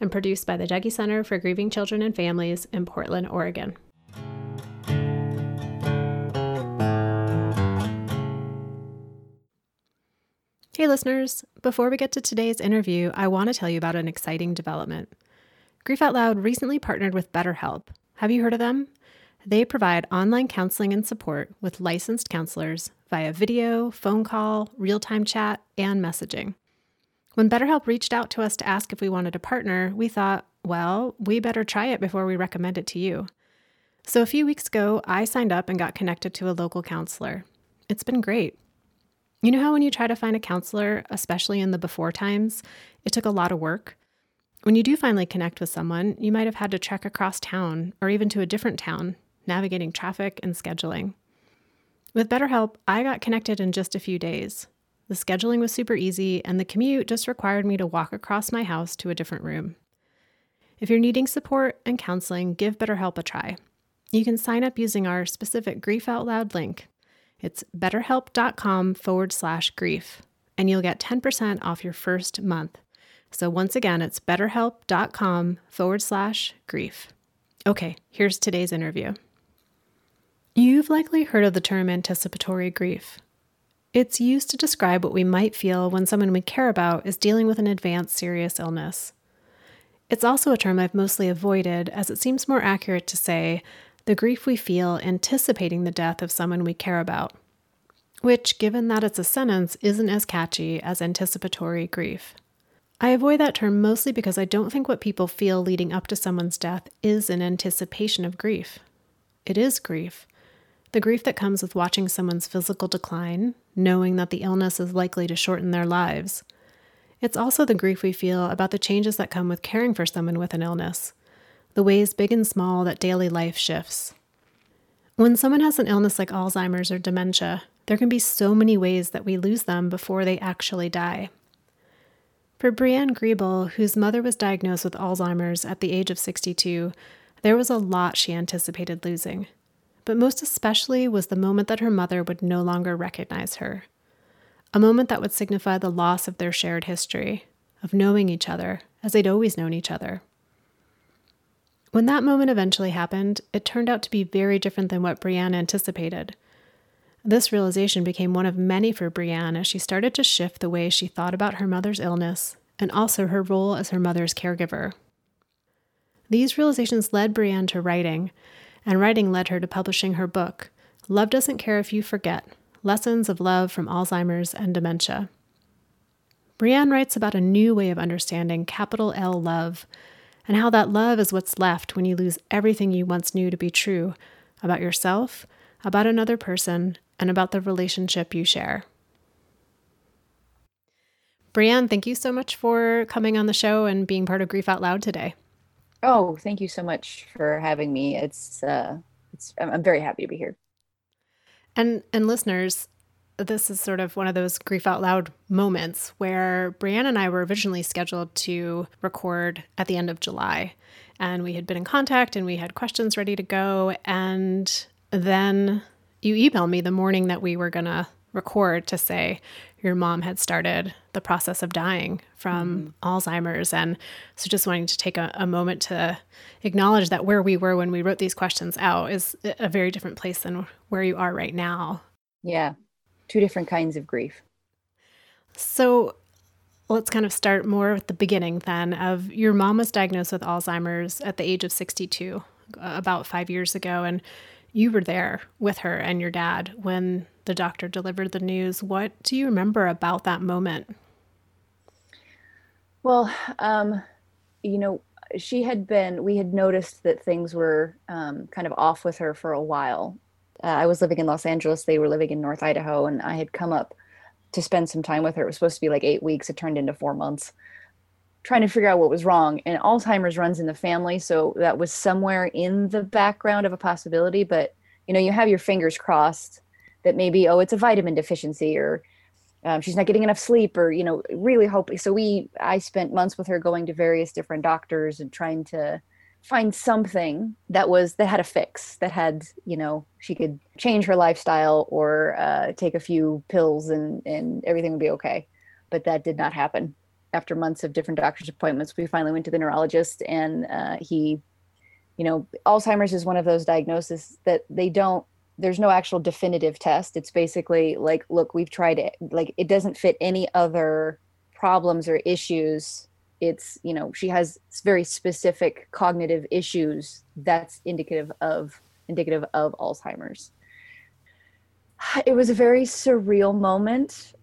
and produced by the Dougy Center for Grieving Children and Families in Portland, Oregon. Hey, listeners. Before we get to today's interview, I want to tell you about an exciting development. Grief Out Loud recently partnered with BetterHelp. Have you heard of them? They provide online counseling and support with licensed counselors via video, phone call, real time chat, and messaging. When BetterHelp reached out to us to ask if we wanted to partner, we thought, well, we better try it before we recommend it to you. So a few weeks ago, I signed up and got connected to a local counselor. It's been great. You know how when you try to find a counselor, especially in the before times, it took a lot of work? When you do finally connect with someone, you might have had to trek across town or even to a different town, navigating traffic and scheduling. With BetterHelp, I got connected in just a few days. The scheduling was super easy, and the commute just required me to walk across my house to a different room. If you're needing support and counseling, give BetterHelp a try. You can sign up using our specific Grief Out Loud link. It's betterhelp.com forward slash grief, and you'll get 10% off your first month. So once again, it's betterhelp.com forward slash grief. Okay, here's today's interview. You've likely heard of the term anticipatory grief. It's used to describe what we might feel when someone we care about is dealing with an advanced serious illness. It's also a term I've mostly avoided, as it seems more accurate to say the grief we feel anticipating the death of someone we care about, which, given that it's a sentence, isn't as catchy as anticipatory grief. I avoid that term mostly because I don't think what people feel leading up to someone's death is an anticipation of grief. It is grief, the grief that comes with watching someone's physical decline, knowing that the illness is likely to shorten their lives. It's also the grief we feel about the changes that come with caring for someone with an illness, the ways big and small that daily life shifts. When someone has an illness like Alzheimer's or dementia, there can be so many ways that we lose them before they actually die. For Brianne Griebel, whose mother was diagnosed with Alzheimer's at the age of 62, there was a lot she anticipated losing but most especially was the moment that her mother would no longer recognize her. A moment that would signify the loss of their shared history, of knowing each other as they'd always known each other. When that moment eventually happened, it turned out to be very different than what Brianne anticipated. This realization became one of many for Brianne as she started to shift the way she thought about her mother's illness and also her role as her mother's caregiver. These realizations led Brianne to writing, and writing led her to publishing her book, Love Doesn't Care If You Forget Lessons of Love from Alzheimer's and Dementia. Brianne writes about a new way of understanding capital L love and how that love is what's left when you lose everything you once knew to be true about yourself, about another person, and about the relationship you share. Brianne, thank you so much for coming on the show and being part of Grief Out Loud today. Oh, thank you so much for having me. It's uh it's I'm, I'm very happy to be here. And and listeners, this is sort of one of those grief out loud moments where Brianne and I were originally scheduled to record at the end of July. And we had been in contact and we had questions ready to go. And then you emailed me the morning that we were going to record to say your mom had started the process of dying from mm-hmm. Alzheimer's. And so just wanting to take a, a, moment to acknowledge that where we were when we wrote these questions out is a very different place than where you are right now. Yeah, two different kinds of grief. So let's kind of start more at the beginning then of your mom was diagnosed with Alzheimer's at the age of 62 about five years ago. And you were there with her and your dad when the doctor delivered the news. What do you remember about that moment? Well, um, you know, she had been, we had noticed that things were um, kind of off with her for a while. Uh, I was living in Los Angeles, they were living in North Idaho, and I had come up to spend some time with her. It was supposed to be like eight weeks, it turned into four months trying to figure out what was wrong. And Alzheimer's runs in the family, so that was somewhere in the background of a possibility. But you know, you have your fingers crossed that maybe oh, it's a vitamin deficiency or um, she's not getting enough sleep or you know really hoping so we i spent months with her going to various different doctors and trying to find something that was that had a fix that had you know she could change her lifestyle or uh, take a few pills and and everything would be okay but that did not happen after months of different doctor's appointments we finally went to the neurologist and uh, he you know alzheimer's is one of those diagnoses that they don't there's no actual definitive test. It's basically like look we've tried it. Like it doesn't fit any other problems or issues. It's you know she has very specific cognitive issues that's indicative of indicative of alzheimer's. It was a very surreal moment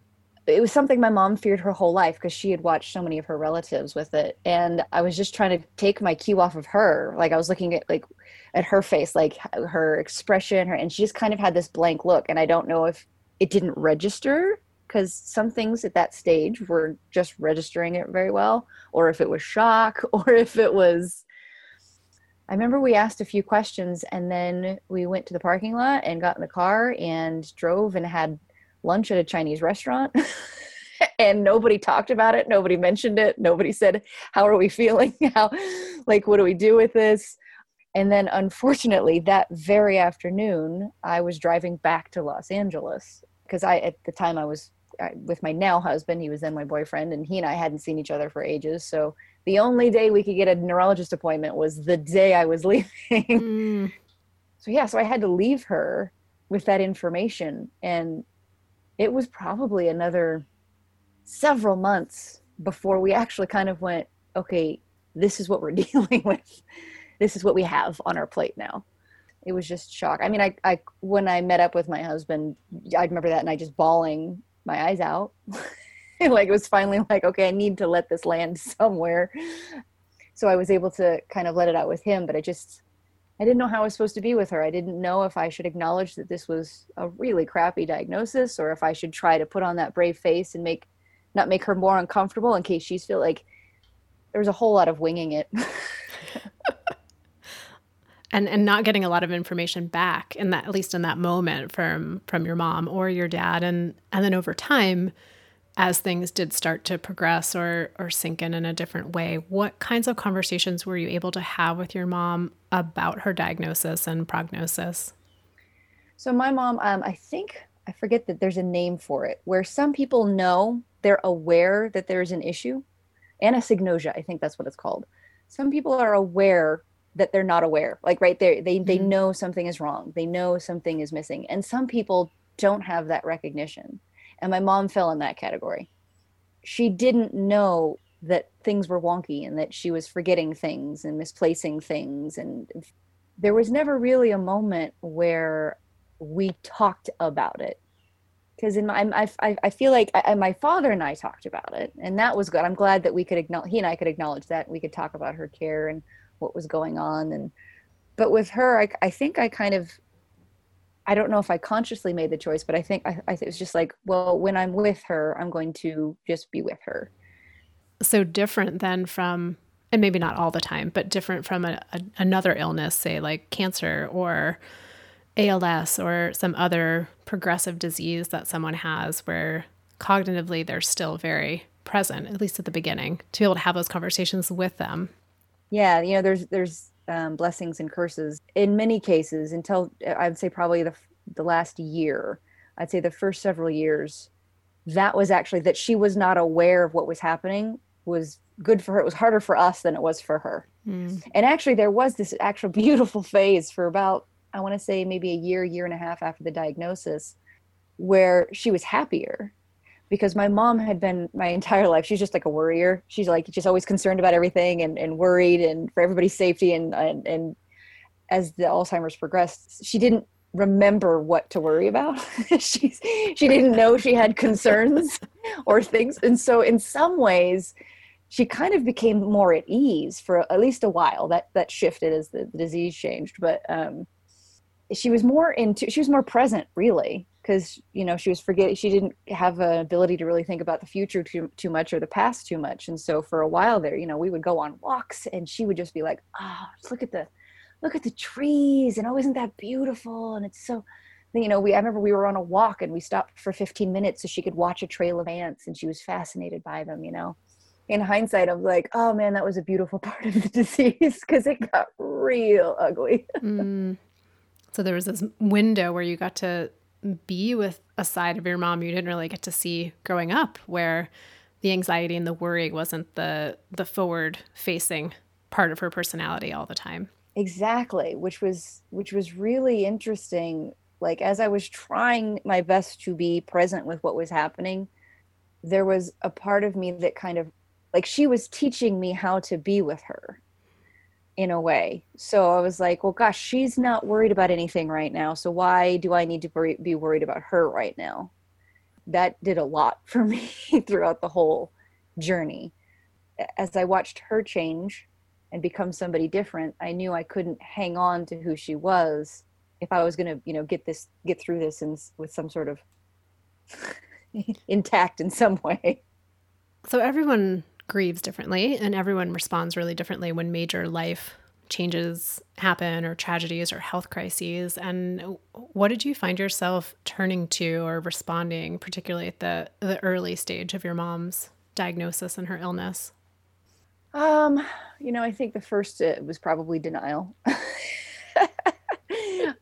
it was something my mom feared her whole life because she had watched so many of her relatives with it. And i was just trying to take my cue off of her. Like i was looking at like at her face like her expression her and she just kind of had this blank look. And i don't know if it didn't register because some things at that stage were just registering it very well or if it was shock or if it was i remember we asked a few questions and then we went to the parking lot and got in the car and drove and had lunch at a Chinese restaurant. and nobody talked about it. Nobody mentioned it. Nobody said, How are we feeling? How, like, what do we do with this? And then, unfortunately, that very afternoon, I was driving back to Los Angeles because I, at the time, I was with my now husband. He was then my boyfriend, and he and I hadn't seen each other for ages. So the only day we could get a neurologist appointment was the day I was leaving. Mm. So, yeah, so I had to leave her with that information. And it was probably another several months before we actually kind of went, okay, this is what we're dealing with. This is what we have on our plate now. It was just shock. I mean, I, I when I met up with my husband, I remember that night just bawling my eyes out. like it was finally like, okay, I need to let this land somewhere. So I was able to kind of let it out with him, but I just I didn't know how I was supposed to be with her. I didn't know if I should acknowledge that this was a really crappy diagnosis or if I should try to put on that brave face and make not make her more uncomfortable in case she's feel like there was a whole lot of winging it. and and not getting a lot of information back in that at least in that moment from from your mom or your dad and and then over time as things did start to progress or or sink in in a different way what kinds of conversations were you able to have with your mom about her diagnosis and prognosis? So my mom um, i think i forget that there's a name for it where some people know they're aware that there's an issue. Anosognosia i think that's what it's called. Some people are aware that they're not aware like right there they they mm-hmm. know something is wrong they know something is missing and some people don't have that recognition and my mom fell in that category. She didn't know that things were wonky and that she was forgetting things and misplacing things. And there was never really a moment where we talked about it. Because in my, I, I feel like I, my father and I talked about it, and that was good. I'm glad that we could acknowledge, he and I could acknowledge that. We could talk about her care and what was going on. And, but with her, I, I think I kind of I don't know if I consciously made the choice, but I think I, I it was just like, well, when I'm with her, I'm going to just be with her. So different than from, and maybe not all the time, but different from a, a, another illness, say like cancer or ALS or some other progressive disease that someone has where cognitively they're still very present, at least at the beginning, to be able to have those conversations with them. Yeah, you know, there's there's um, blessings and curses in many cases until i'd say probably the, the last year. I'd say the first several years that was actually that she was not aware of what was happening was good for her it was harder for us than it was for her. Mm. and actually there was this actual beautiful phase for about i want to say maybe a year year and a half after the diagnosis where she was happier because my mom had been my entire life she's just like a worrier. She's like just always concerned about everything and, and worried and for everybody's safety and, and and as the alzheimer's progressed she didn't remember what to worry about. She she didn't know she had concerns or things. And so in some ways she kind of became more at ease for at least a while. That that shifted as the, the disease changed. But um she was more into she was more present really because you know she was forgetting she didn't have an ability to really think about the future too too much or the past too much. And so for a while there you know we would go on walks and she would just be like oh, look at the look at the trees and oh isn't that beautiful? And it's so you know we i remember we were on a walk and we stopped for 15 minutes so she could watch a trail of ants and she was fascinated by them you know. In hindsight i'm like oh man that was a beautiful part of the disease because it got real ugly. Mm. so there was this window where you got to be with a side of your mom you didn't really get to see growing up where the anxiety and the worry wasn't the the forward facing part of her personality all the time. Exactly which was which was really interesting. Like as i was trying my best to be present with what was happening there was a part of me that kind of like she was teaching me how to be with her in a way. So I was like, well, gosh, she's not worried about anything right now. So why do I need to be worried about her right now? That did a lot for me throughout the whole journey. As I watched her change and become somebody different, I knew I couldn't hang on to who she was if I was going to, you know, get this, get through this and with some sort of intact in some way. So everyone grieves differently and everyone responds really differently when major life changes happen or tragedies or health crises. And what did you find yourself turning to or responding particularly at the the early stage of your mom's diagnosis and her illness? Um you know i think the first it was probably denial.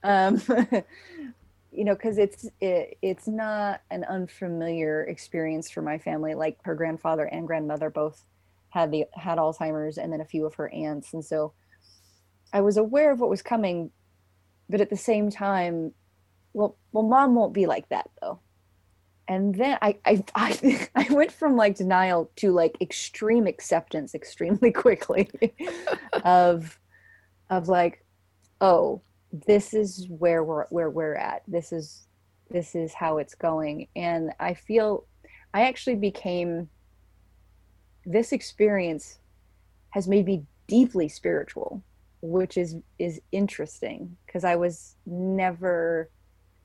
Um you know because it's it, it's not an unfamiliar experience for my family like her grandfather and grandmother both had the had alzheimer's and then a few of her aunts and so i was aware of what was coming but at the same time well well mom won't be like that though. And then I, I i i went from like denial to like extreme acceptance extremely quickly of of like oh this is where we're where we're at. This is this is how it's going. And i feel i actually became this experience has made me deeply spiritual which is is interesting because i was never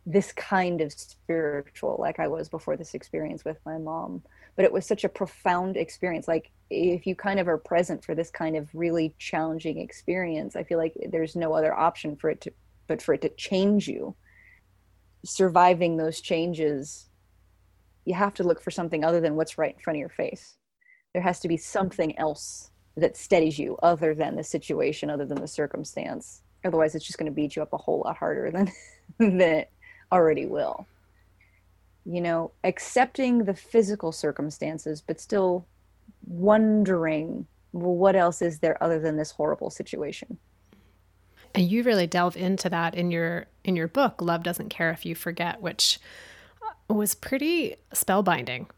this kind of spiritual like i was before this experience with my mom but it was such a profound experience. Like if you kind of are present for this kind of really challenging experience i feel like there's no other option for it to but for it to change you. Surviving those changes you have to look for something other than what's right in front of your face. There has to be something else that steadies you other than the situation other than the circumstance. Otherwise it's just going to beat you up a whole lot harder than than it already will you know accepting the physical circumstances but still wondering well, what else is there other than this horrible situation? And you really delve into that in your in your book love doesn't care if you forget which was pretty spellbinding.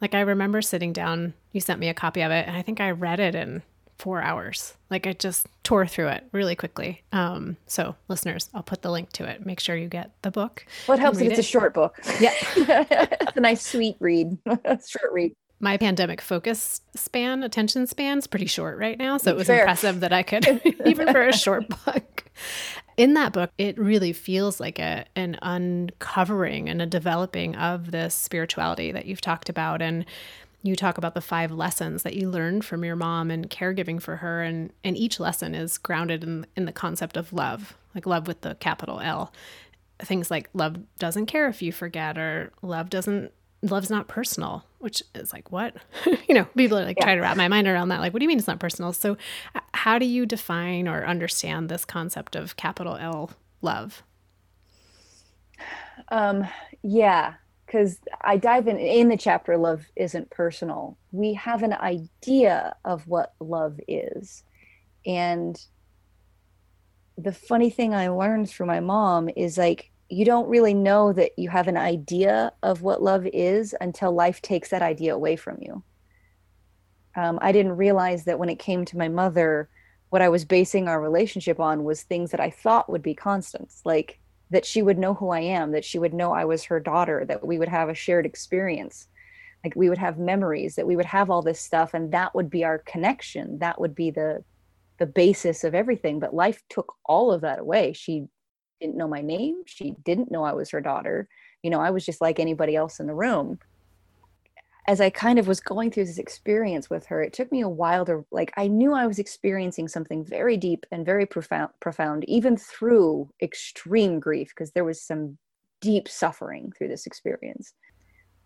Like i remember sitting down you sent me a copy of it and i think i read it in four hours like i just tore through it really quickly um, so listeners i'll put the link to it make sure you get the book well it helps if it's it. a short book yeah it's a nice sweet read short read my pandemic focus span, attention span is pretty short right now. So it was Fair. impressive that I could, even for a short book. In that book, it really feels like a, an uncovering and a developing of this spirituality that you've talked about. And you talk about the five lessons that you learned from your mom and caregiving for her. And, and each lesson is grounded in, in the concept of love, like love with the capital L. Things like love doesn't care if you forget, or love doesn't love's not personal, which is like, what? you know, people are like yeah. try to wrap my mind around that. Like, what do you mean it's not personal? So, how do you define or understand this concept of capital L love? Um, yeah, because I dive in in the chapter Love Isn't Personal. We have an idea of what love is. And the funny thing I learned through my mom is like you don't really know that you have an idea of what love is until life takes that idea away from you. Um, I didn't realize that when it came to my mother, what I was basing our relationship on was things that I thought would be constants, like that she would know who I am, that she would know I was her daughter, that we would have a shared experience, like we would have memories, that we would have all this stuff, and that would be our connection. That would be the the basis of everything. But life took all of that away. She didn't know my name. She didn't know I was her daughter. you know i was just like anybody else in the room as i kind of was going through this experience with her it took me a while to like i knew i was experiencing something very deep and very profound profound even through extreme grief because there was some deep suffering through this experience.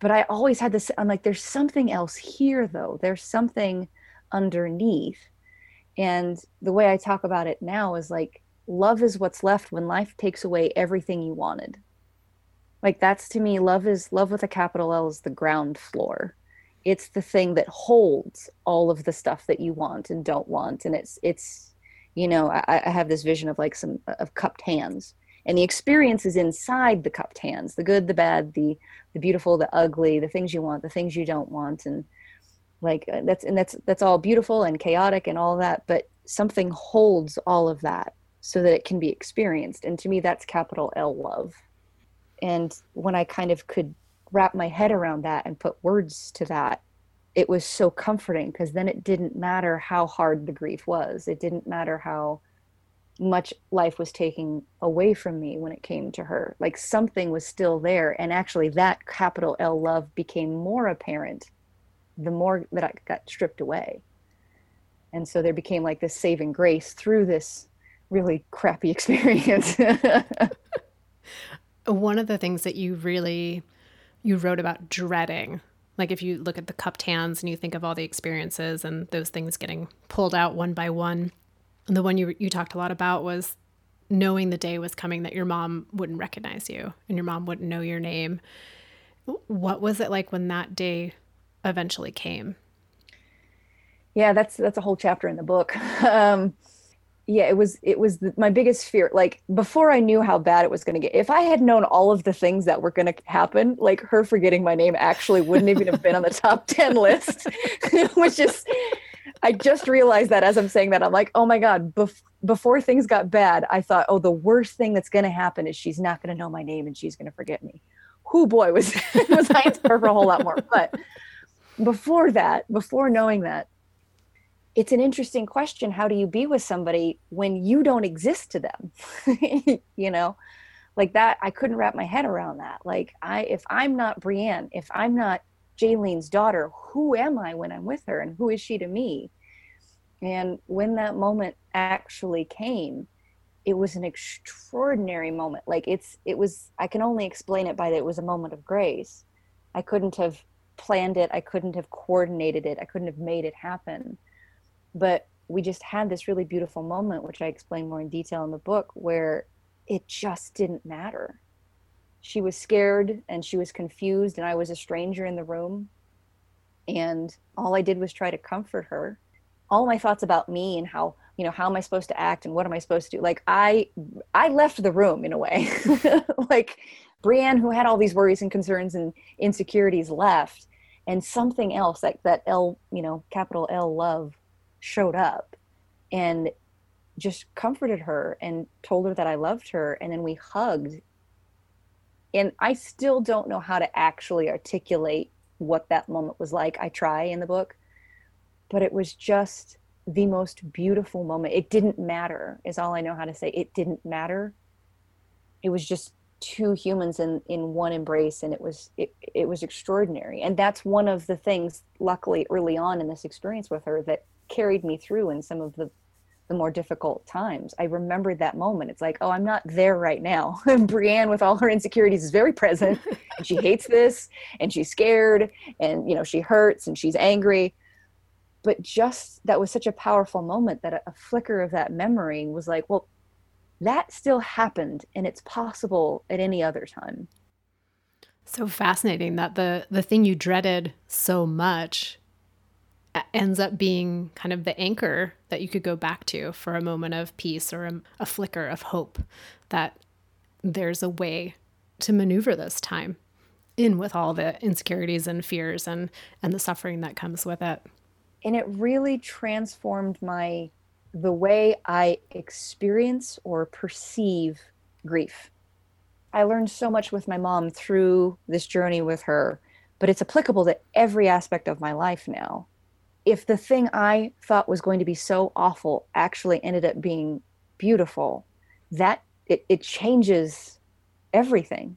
But i always had this i'm like there's something else here though. There's something underneath. And the way i talk about it now is like love is what's left when life takes away everything you wanted like that's to me love is love with a capital l is the ground floor. It's the thing that holds all of the stuff that you want and don't want. And it's it's you know i, I have this vision of like some of cupped hands. And the experience is inside the cupped hands the good the bad the the beautiful the ugly the things you want the things you don't want. And like uh, that's and that's that's all beautiful and chaotic and all that but something holds all of that so that it can be experienced. And to me that's capital l love and when i kind of could wrap my head around that and put words to that it was so comforting because then it didn't matter how hard the grief was. It didn't matter how much life was taking away from me when it came to her. Like something was still there. And actually that capital l love became more apparent the more that i got stripped away. And so there became like this saving grace through this really crappy experience one of the things that you really you wrote about dreading like if you look at the cupped hands and you think of all the experiences and those things getting pulled out one by one and the one you you talked a lot about was knowing the day was coming that your mom wouldn't recognize you and your mom wouldn't know your name. What was it like when that day eventually came? Yeah, that's that's a whole chapter in the book. Um, yeah, it was it was the, my biggest fear. Like before I knew how bad it was going to get. If I had known all of the things that were going to happen, like her forgetting my name actually wouldn't even have been on the top 10 list, which is I just realized that as I'm saying that, I'm like, oh my God, bef- before things got bad, I thought, oh, the worst thing that's going to happen is she's not going to know my name and she's going to forget me. Who boy was, was I in for a whole lot more. But before that, before knowing that, it's an interesting question. How do you be with somebody when you don't exist to them? you know, like that, I couldn't wrap my head around that. Like, I, if I'm not Brianne, if I'm not Jaylene's daughter, who am I when I'm with her and who is she to me? And when that moment actually came, it was an extraordinary moment. Like it's it was I can only explain it by that it was a moment of grace. I couldn't have planned it, I couldn't have coordinated it, I couldn't have made it happen. But we just had this really beautiful moment which I explain more in detail in the book where it just didn't matter. She was scared and she was confused and i was a stranger in the room. And all i did was try to comfort her. All my thoughts about me and how you know how am i supposed to act and what am i supposed to do? Like i i left the room in a way. Like brianne who had all these worries and concerns and insecurities left. And something else like that l you know capital l love showed up and just comforted her and told her that i loved her and then we hugged and I still don't know how to actually articulate what that moment was like. I try in the book, but it was just the most beautiful moment. It didn't matter, is all I know how to say. It didn't matter. It was just two humans in in one embrace and it was it, it was extraordinary and that's one of the things luckily early on in this experience with her that carried me through in some of the the more difficult times. I remembered that moment. It's like, oh, I'm not there right now. And Brianne, with all her insecurities, is very present, and she hates this, and she's scared, and you know she hurts, and she's angry. But just that was such a powerful moment that a, a flicker of that memory was like, well, that still happened, and it's possible at any other time. So fascinating that the the thing you dreaded so much ends up being kind of the anchor that you could go back to for a moment of peace or a, a flicker of hope that there's a way to maneuver this time in with all the insecurities and fears and and the suffering that comes with it. And it really transformed my the way i experience or perceive grief. I learned so much with my mom through this journey with her but it's applicable to every aspect of my life now if the thing I thought was going to be so awful actually ended up being beautiful, that it, it changes everything.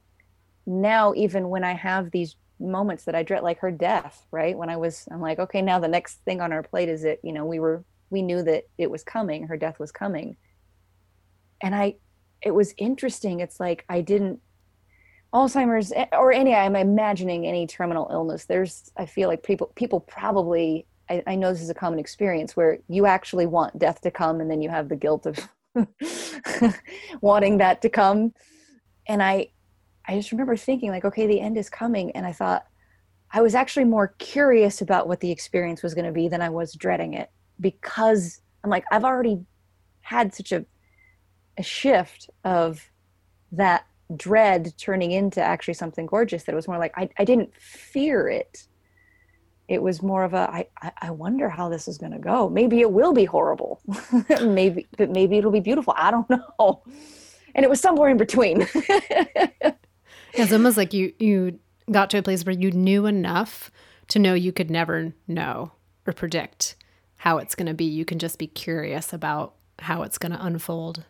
now even when I have these moments that I dread, like her death, right? When I was, I'm like, okay, now the next thing on our plate is it, you know, we were, we knew that it was coming, her death was coming. And I, it was interesting. It's like I didn't, Alzheimer's eh, or any, I'm imagining any terminal illness. There's, I feel like people, people probably, I, I know this is a common experience where you actually want death to come and then you have the guilt of wanting that to come. And I, I just remember thinking like, okay, the end is coming. And I thought I was actually more curious about what the experience was going to be than I was dreading it because I'm like, I've already had such a, a shift of that dread turning into actually something gorgeous that it was more like I, I didn't fear it. It was more of a I, I wonder how this is going to go. Maybe it will be horrible. maybe, but maybe it'll be beautiful. I don't know. And it was somewhere in between. It's almost like you you got to a place where you knew enough to know you could never know or predict how it's going to be. You can just be curious about how it's going to unfold.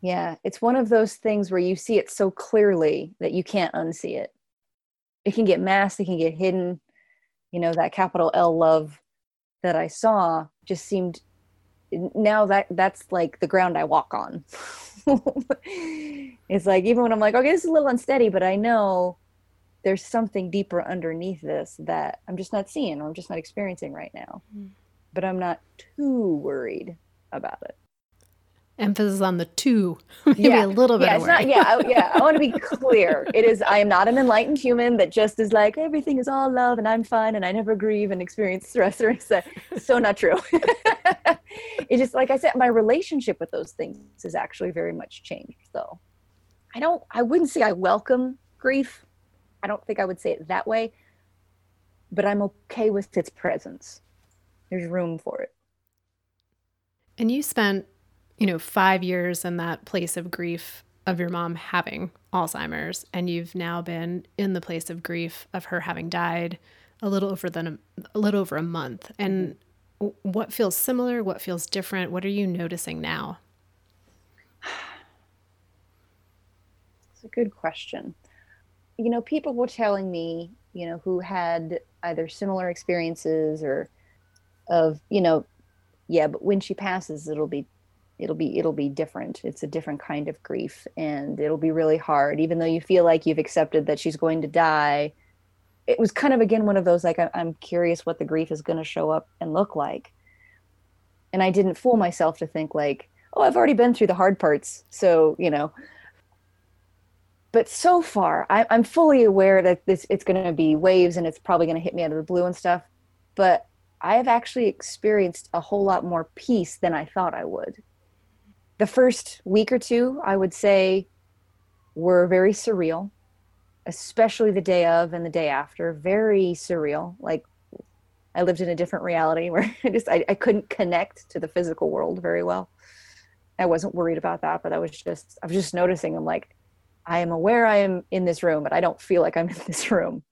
Yeah, it's one of those things where you see it so clearly that you can't unsee it. It can get masked, it can get hidden. You know, that capital L love that I saw just seemed now that that's like the ground I walk on. it's like even when I'm like, okay, this is a little unsteady, but I know there's something deeper underneath this that I'm just not seeing or I'm just not experiencing right now. Mm. But I'm not too worried about it emphasis on the two. Maybe yeah. a little bit yeah, it's not, yeah I, yeah i want to be clear. It is i am not an enlightened human that just is like everything is all love and i'm fine and i never grieve and experience stress or anything so not true. It's just like i said my relationship with those things has actually very much changed though. I don't i wouldn't say i welcome grief. I don't think i would say it that way but i'm okay with its presence. There's room for it. And you spent you know, five years in that place of grief of your mom having Alzheimer's, and you've now been in the place of grief of her having died a little over than a, a little over a month. And what feels similar? What feels different? What are you noticing now? It's a good question. You know, people were telling me, you know, who had either similar experiences or of, you know, yeah, but when she passes, it'll be it'll be it'll be different. It's a different kind of grief and it'll be really hard. Even though you feel like you've accepted that she's going to die it was kind of again one of those like i'm curious what the grief is going to show up and look like. And i didn't fool myself to think like oh i've already been through the hard parts so you know. But so far I, am fully aware that this it's going to be waves and it's probably going to hit me out of the blue and stuff but i have actually experienced a whole lot more peace than i thought i would the first week or two, I would say, were very surreal, especially the day of and the day after. Very surreal. Like I lived in a different reality where I just I, I couldn't connect to the physical world very well. I wasn't worried about that, but I was just I was just noticing. I'm like, I am aware I am in this room, but I don't feel like I'm in this room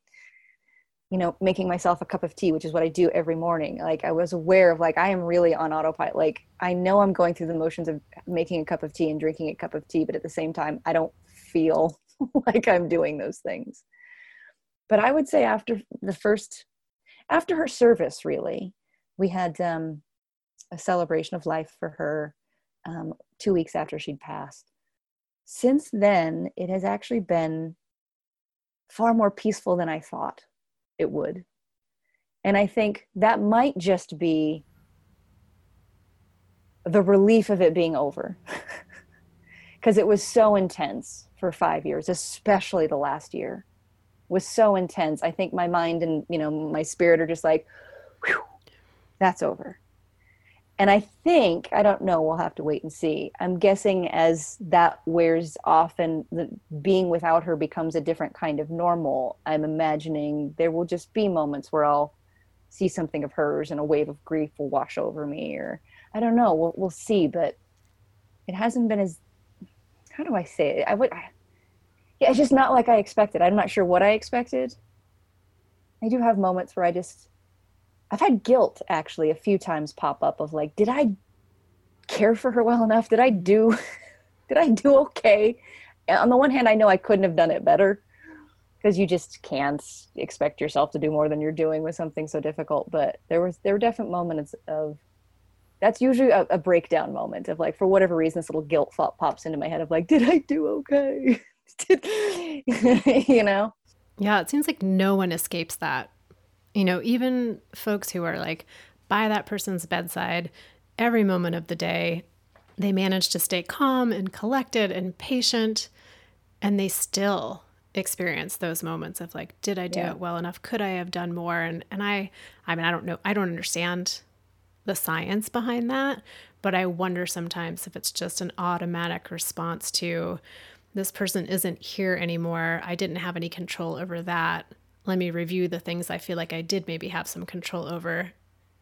you know making myself a cup of tea which is what i do every morning. Like i was aware of like i am really on autopilot. Like i know i'm going through the motions of making a cup of tea and drinking a cup of tea but at the same time i don't feel like i'm doing those things. But i would say after the first after her service really we had um, a celebration of life for her um, two weeks after she'd passed. Since then it has actually been far more peaceful than i thought it would. And I think that might just be the relief of it being over. Because it was so intense for five years, especially the last year was so intense. I think my mind and, you know, my spirit are just like, that's over and I think I don't know. We'll have to wait and see. I'm guessing as that wears off and the, being without her becomes a different kind of normal. I'm imagining there will just be moments where I'll see something of hers and a wave of grief will wash over me, or I don't know. We'll we'll see. But it hasn't been as how do I say it? I would. I, yeah, it's just not like I expected. I'm not sure what I expected. I do have moments where I just I've had guilt actually a few times pop up of like, did I care for her well enough? Did I do did I do okay? And on the one hand, I know I couldn't have done it better. because you just can't expect yourself to do more than you're doing with something so difficult but there was there were definite moments of that's usually a, a breakdown moment of like for whatever reason this little guilt thought pops into my head of like did i do okay you know yeah it seems like no one escapes that you know even folks who are like by that person's bedside every moment of the day they manage to stay calm and collected and patient and they still experience those moments of like did i do yeah. it well enough? Could i have done more? And and i i mean i don't know i don't understand the science behind that but i wonder sometimes if it's just an automatic response to this person isn't here anymore. I didn't have any control over that let me review the things i feel like i did maybe have some control over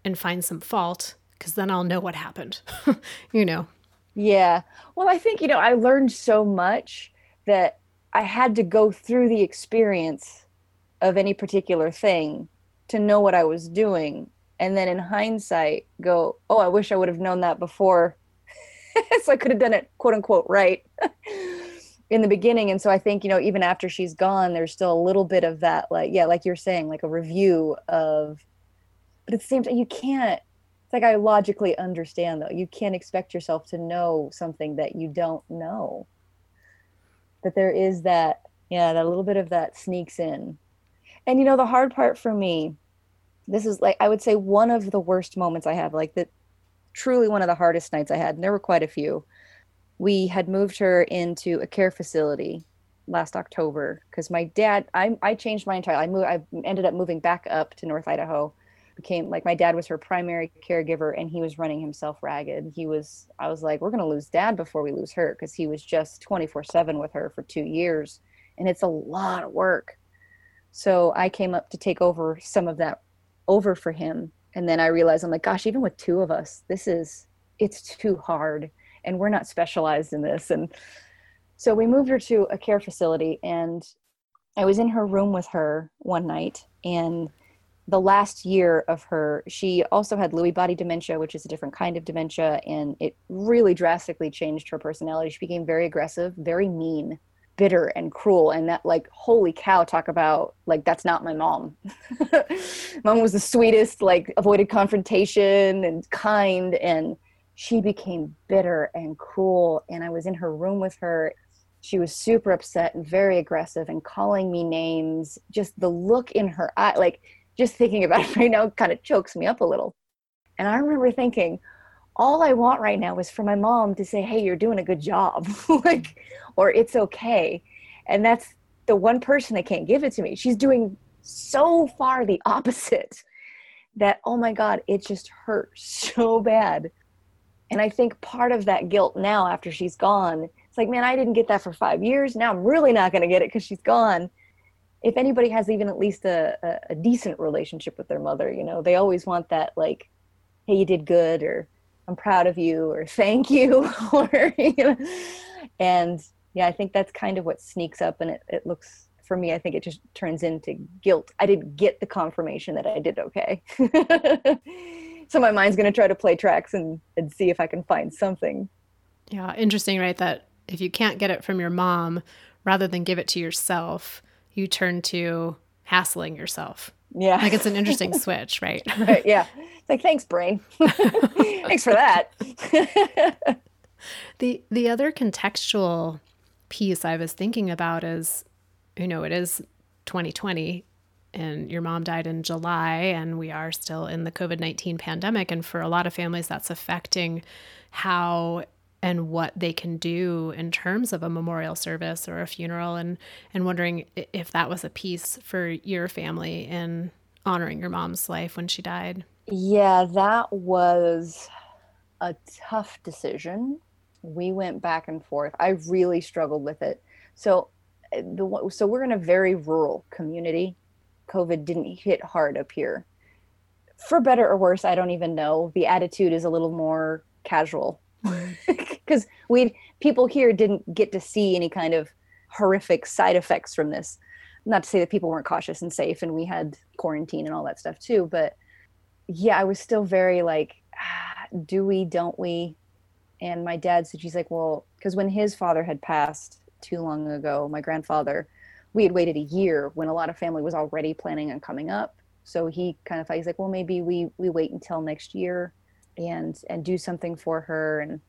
and find some fault because then i'll know what happened you know yeah well i think you know i learned so much that I had to go through the experience of any particular thing to know what I was doing. And then in hindsight, go, oh, I wish I would have known that before. so I could have done it, quote unquote, right in the beginning. And so I think, you know, even after she's gone, there's still a little bit of that, like, yeah, like you're saying, like a review of, but at the same time, you can't, it's like I logically understand though, you can't expect yourself to know something that you don't know. That there is that yeah that little bit of that sneaks in. And you know the hard part for me this is like i would say one of the worst moments i have like that truly one of the hardest nights i had and there were quite a few we had moved her into a care facility last october because my dad I, I changed my entire i moved i ended up moving back up to north idaho became like my dad was her primary caregiver and he was running himself ragged. He was I was like we're going to lose dad before we lose her because he was just 24/7 with her for 2 years and it's a lot of work. So I came up to take over some of that over for him and then I realized I'm like gosh even with two of us this is it's too hard and we're not specialized in this and so we moved her to a care facility and I was in her room with her one night and the last year of her, she also had Lewy body dementia, which is a different kind of dementia, and it really drastically changed her personality. She became very aggressive, very mean, bitter, and cruel. And that, like, holy cow, talk about, like, that's not my mom. mom was the sweetest, like, avoided confrontation and kind, and she became bitter and cruel. And I was in her room with her. She was super upset and very aggressive and calling me names. Just the look in her eye, like, just thinking about it right now kind of chokes me up a little. And I remember thinking, all I want right now is for my mom to say, "Hey, you're doing a good job," like, or "It's okay," and that's the one person that can't give it to me. She's doing so far the opposite that oh my god, it just hurts so bad. And I think part of that guilt now, after she's gone, it's like, man, I didn't get that for five years. Now I'm really not going to get it because she's gone if anybody has even at least a, a, a, decent relationship with their mother, you know, they always want that like, hey, you did good, or I'm proud of you, or thank you, or you know, and yeah, I think that's kind of what sneaks up, and it, it looks for me, I think it just turns into guilt. I didn't get the confirmation that I did okay. so my mind's going to try to play tracks and, and see if I can find something. Yeah, interesting, right? That if you can't get it from your mom, rather than give it to yourself, you turn to hassling yourself. Yeah. Like it's an interesting switch, right? right? Yeah. It's like, thanks, brain. thanks for that. the the other contextual piece I was thinking about is, you know, it is 2020 and your mom died in July and we are still in the COVID-19 pandemic and for a lot of families that's affecting how and what they can do in terms of a memorial service or a funeral and and wondering if that was a piece for your family in honoring your mom's life when she died. Yeah, that was a tough decision. We went back and forth. I really struggled with it. So eh, the so we're in a very rural community. COVID didn't hit hard up here. For better or worse, I don't even know. The attitude is a little more casual because we people here didn't get to see any kind of horrific side effects from this not to say that people weren't cautious and safe and we had quarantine and all that stuff too but yeah i was still very like ah, do we don't we and my dad said she's like well because when his father had passed too long ago my grandfather we had waited a year when a lot of family was already planning on coming up. So he kind of thought he's like, well, maybe we we wait until next year and and do something for her. And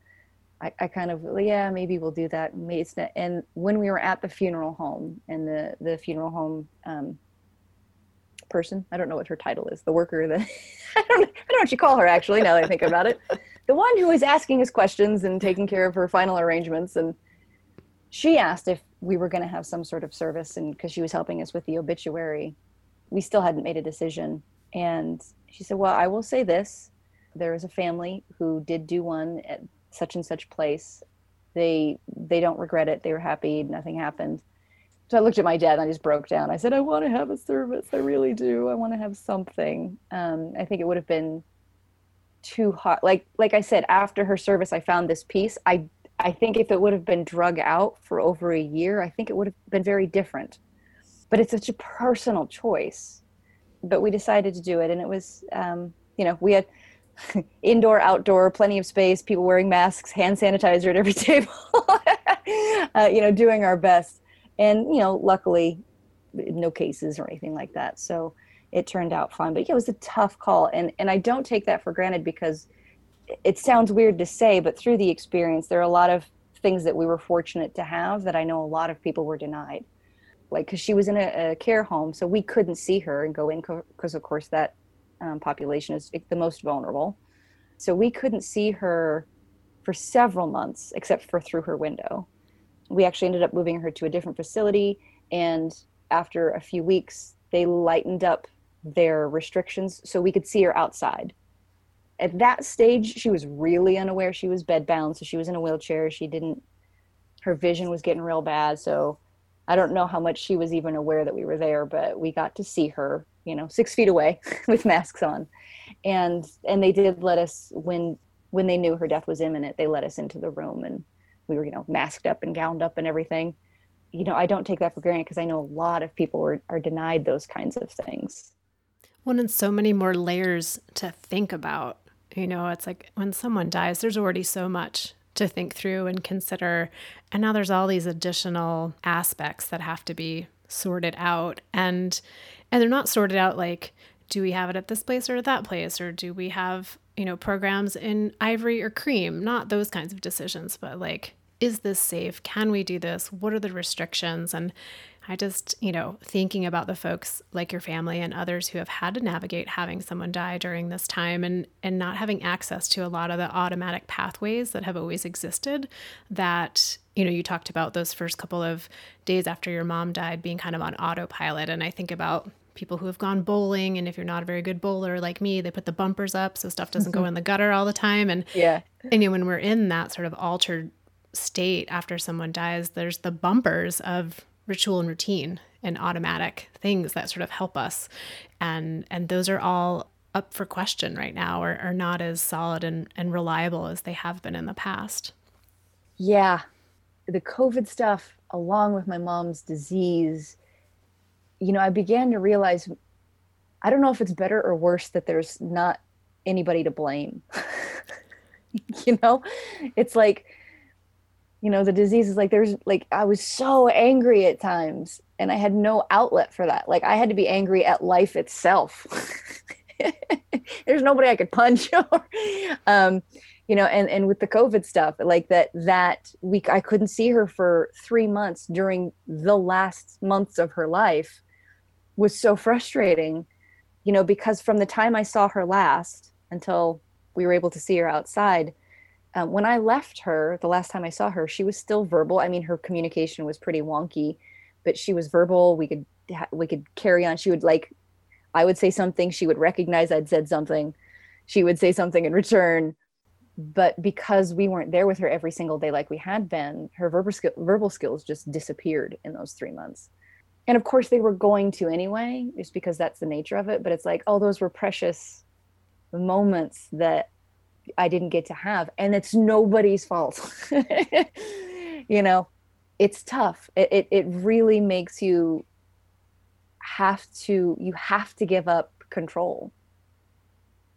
I, I kind of yeah, maybe we'll do that. And when we were at the funeral home and the the funeral home um, person, I don't know what her title is, the worker, the I don't I don't know what you call her actually. Now that I think about it, the one who was asking us questions and taking care of her final arrangements and she asked if we were going to have some sort of service and because she was helping us with the obituary we still hadn't made a decision. And she said well i will say this. There is a family who did do one at such and such place. They they don't regret it. They were happy. Nothing happened. So i looked at my dad and i just broke down. I said i want to have a service. I really do. I want to have something. Um, i think it would have been too hot. Like like i said after her service i found this piece. I I think if it would have been drug out for over a year, I think it would have been very different. But it's such a personal choice. But we decided to do it, and it was, um, you know, we had indoor, outdoor, plenty of space, people wearing masks, hand sanitizer at every table, uh, you know, doing our best. And, you know, luckily, no cases or anything like that. So it turned out fine. But yeah, it was a tough call. And, and I don't take that for granted because – it sounds weird to say, but through the experience, there are a lot of things that we were fortunate to have that I know a lot of people were denied. Like, because she was in a, a, care home, so we couldn't see her and go in because, of course, that um, population is the most vulnerable. So we couldn't see her for several months, except for through her window. We actually ended up moving her to a different facility, and after a few weeks, they lightened up their restrictions so we could see her outside at that stage she was really unaware she was bedbound so she was in a wheelchair. She didn't her vision was getting real bad so i don't know how much she was even aware that we were there but we got to see her you know six feet away with masks on. And and they did let us when when they knew her death was imminent they let us into the room and we were you know masked up and gowned up and everything. You know i don't take that for granted because i know a lot of people are, are denied those kinds of things. One and so many more layers to think about you know, it's like when someone dies, there's already so much to think through and consider. And now there's all these additional aspects that have to be sorted out. And and they're not sorted out like, do we have it at this place or at that place? Or do we have, you know, programs in ivory or cream? Not those kinds of decisions, but like, is this safe? Can we do this? What are the restrictions? And I just, you know, thinking about the folks like your family and others who have had to navigate having someone die during this time and and not having access to a lot of the automatic pathways that have always existed that you know, you talked about those first couple of days after your mom died being kind of on autopilot. And I think about people who have gone bowling and if you're not a very good bowler like me they put the bumpers up so stuff doesn't go mm-hmm. in the gutter all the time. And yeah. and you know, when we're in that sort of altered state after someone dies there's the bumpers of ritual and routine and automatic things that sort of help us. And and those are all up for question right now or are not as solid and, and reliable as they have been in the past. Yeah. The covid stuff along with my mom's disease you know i began to realize i don't know if it's better or worse that there's not anybody to blame. You know? It's like you know the disease is like there's like i was so angry at times and i had no outlet for that. Like i had to be angry at life itself. There's nobody i could punch or um you know and and with the covid stuff like that that week i couldn't see her for 3 months during the last months of her life was so frustrating you know because from the time i saw her last until we were able to see her outside um, when I left her the last time I saw her, she was still verbal. I mean, her communication was pretty wonky, but she was verbal. We could we could carry on. She would like, I would say something, she would recognize I'd said something. She would say something in return. But because we weren't there with her every single day like we had been, her verbal skill, verbal skills just disappeared in those three months. And of course, they were going to anyway, just because that's the nature of it. But it's like, oh, those were precious moments that I didn't get to have. And it's nobody's fault. you know, it's tough. It, it, it really makes you have to, you have to give up control.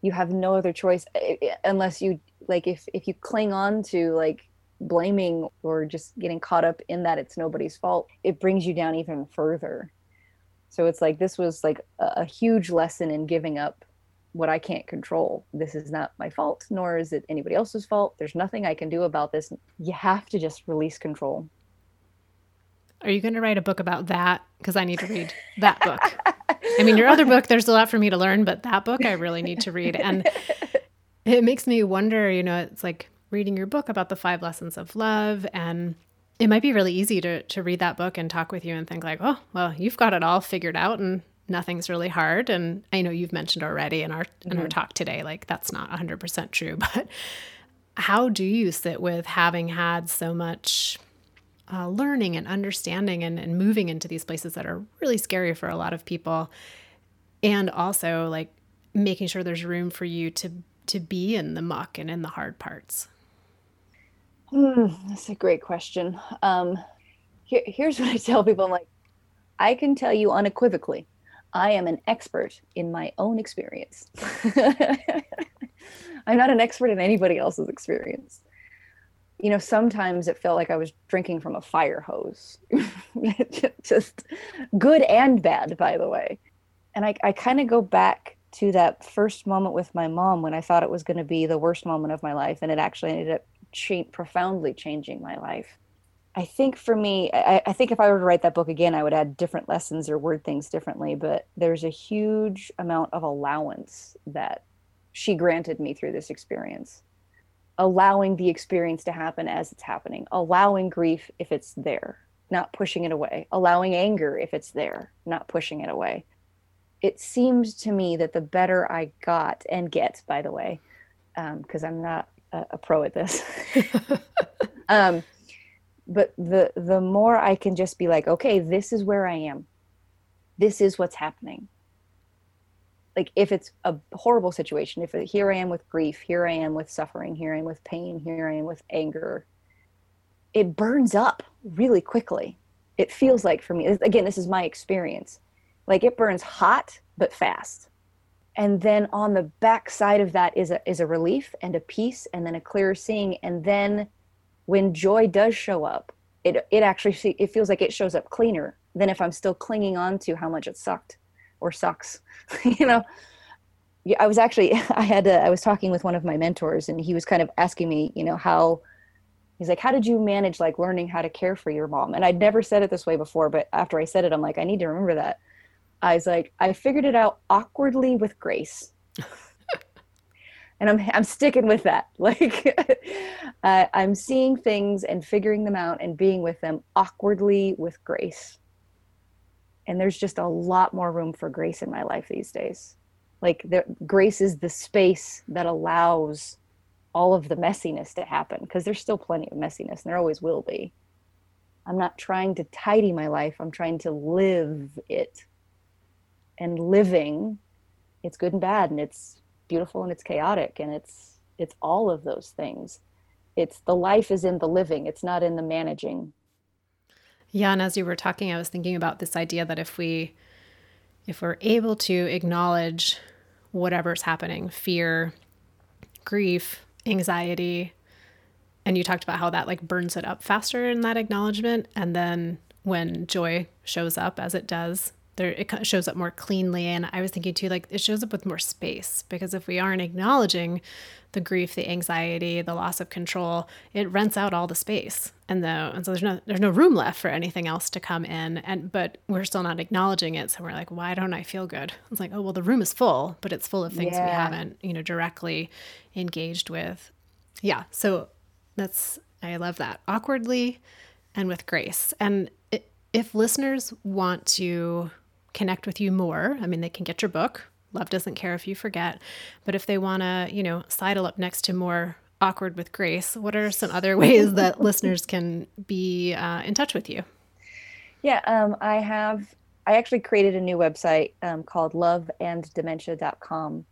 You have no other choice eh, eh, unless you like, if, if you cling on to like blaming or just getting caught up in that it's nobody's fault, it brings you down even further. So it's like this was like a, a huge lesson in giving up what I can't control. This is not my fault, nor is it anybody else's fault. There's nothing I can do about this. You have to just release control. Are you going to write a book about that? Because I need to read that book. I mean, your other book, there's a lot for me to learn, but that book I really need to read. And it makes me wonder, you know, it's like reading your book about the five lessons of love. And it might be really easy to, to read that book and talk with you and think, like, oh, well, you've got it all figured out and nothing's really hard. And I know you've mentioned already in our in mm-hmm. our talk today, like that's not 100% true. But how do you sit with having had so much uh, learning and understanding and, and moving into these places that are really scary for a lot of people and also like making sure there's room for you to to be in the muck and in the hard parts mm, that's a great question um, here, here's what i tell people i'm like i can tell you unequivocally i am an expert in my own experience i'm not an expert in anybody else's experience you know, sometimes it felt like I was drinking from a fire hose. Just good and bad, by the way. And I, I kind of go back to that first moment with my mom when I thought it was going to be the worst moment of my life. And it actually ended up cha- profoundly changing my life. I think for me, I, I, think if I were to write that book again, I would add different lessons or word things differently. But there's a huge amount of allowance that she granted me through this experience allowing the experience to happen as it's happening, allowing grief if it's there, not pushing it away, allowing anger if it's there, not pushing it away. It seems to me that the better I got and get, by the way, because um, I'm not a, a, pro at this, um, but the the more I can just be like, okay, this is where I am, this is what's happening. Like if it's a horrible situation if it, here i am with grief here i am with suffering here i am with pain here i am with anger it burns up really quickly. It feels like for me again this is my experience. Like it burns hot but fast. And then on the back side of that is a is a relief and a peace and then a clearer seeing. And then when joy does show up it it actually it feels like it shows up cleaner than if i'm still clinging on to how much it sucked or sucks you know? Yeah, i was actually i had a, i was talking with one of my mentors and he was kind of asking me you know how he's like how did you manage like learning how to care for your mom? And i'd never said it this way before but after i said it i'm like i need to remember that. I was like i figured it out awkwardly with grace and i'm i'm sticking with that. Like uh, i'm seeing things and figuring them out and being with them awkwardly with grace. And there's just a lot more room for grace in my life these days. Like the, grace is the space that allows all of the messiness to happen because there's still plenty of messiness and there always will be. I'm not trying to tidy my life i'm trying to live it. And living it's good and bad and it's beautiful and it's chaotic and it's it's all of those things. It's the life is in the living. It's not in the managing. Yeah, and as you were talking, I was thinking about this idea that if we if we're able to acknowledge whatever's happening, fear, grief, anxiety, and you talked about how that like burns it up faster in that acknowledgement and then when joy shows up as it does there it shows up more cleanly. And i was thinking too like it shows up with more space because if we aren't acknowledging the grief the anxiety the loss of control it rents out all the space. And the and so there's no there's no room left for anything else to come in. And but we're still not acknowledging it. So we're like why don't i feel good? It's like oh well the room is full but it's full of things yeah. we haven't you know directly engaged with. Yeah. So that's i love that. Awkwardly and with grace. And it, if listeners want to connect with you more, I mean, they can get your book. Love doesn't care if you forget. But if they want to, you know, sidle up next to more awkward with grace, what are some other ways that listeners can be uh, in touch with you? Yeah, um, I have. I actually created a new website um, called loveanddementia.com.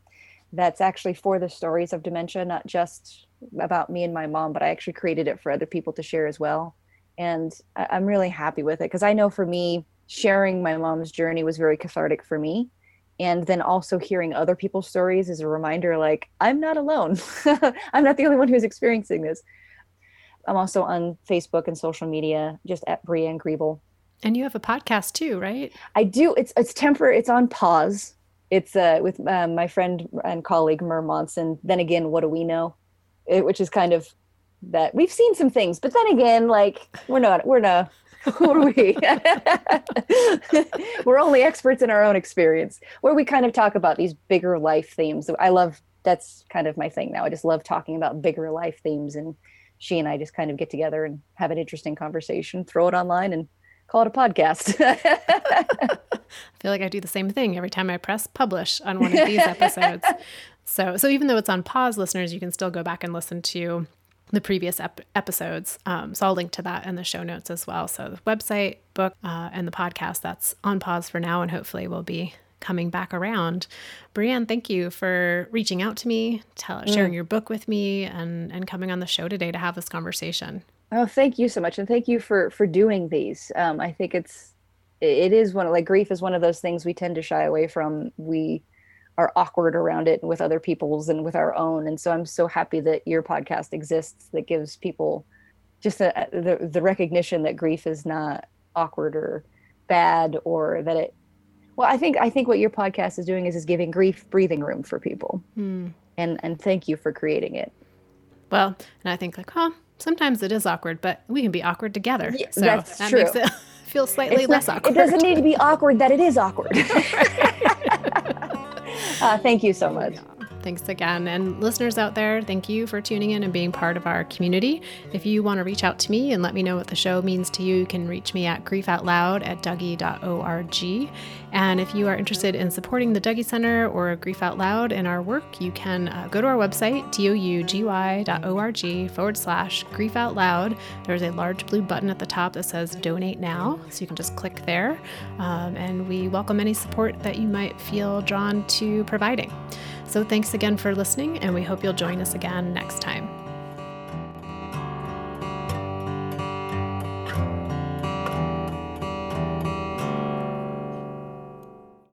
That's actually for the stories of dementia, not just about me and my mom, but I actually created it for other people to share as well. And I'm really happy with it because I know for me, sharing my mom's journey was very cathartic for me and then also hearing other people's stories is a reminder like i'm not alone i'm not the only one who's experiencing this I'm also on Facebook and social media, just at Brianne Griebel. And you have a podcast too, right? I do. It's it's temporary. It's on pause. It's uh, with um, my friend and colleague Mer Monson. Then again, what do we know? It, which is kind of that we've seen some things, but then again, like we're not. We're not. Who are we? we're only experts in our own experience. Where we kind of talk about these bigger life themes. I love. That's kind of my thing now. I just love talking about bigger life themes and she and I just kind of get together and have an interesting conversation, throw it online, and call it a podcast. I feel like I do the same thing every time I press publish on one of these episodes. so, so even though it's on pause, listeners, you can still go back and listen to the previous ep- episodes. Um, so I'll link to that in the show notes as well. So the website, book, uh, and the podcast that's on pause for now, and hopefully will be coming back around. Brianne, thank you for reaching out to me, tell, mm. sharing your book with me, and and coming on the show today to have this conversation. Oh, thank you so much, and thank you for for doing these. Um, I think it's it is one of like grief is one of those things we tend to shy away from. We are awkward around it with other people's and with our own, and so I'm so happy that your podcast exists that gives people just a, the the recognition that grief is not awkward or bad or that it well i think i think what your podcast is doing is is giving grief breathing room for people. Mm. and and thank you for creating it. Well and i think like huh sometimes it is awkward but we can be awkward together. Yeah, so that's that true. makes it feel slightly less awkward it doesn't need to be awkward that it is awkward uh, thank you so much Thanks again. And listeners out there, thank you for tuning in and being part of our community. If you want to reach out to me and let me know what the show means to you, you can reach me at griefoutloud at dougy.org. And if you are interested in supporting the Dougy Center or Grief Out Loud in our work, you can uh, go to our website, dougy.org forward slash grief out loud. There's a large blue button at the top that says donate now. So you can just click there. Um, and we welcome any support that you might feel drawn to providing. So thanks again for listening, and we hope you'll join us again next time.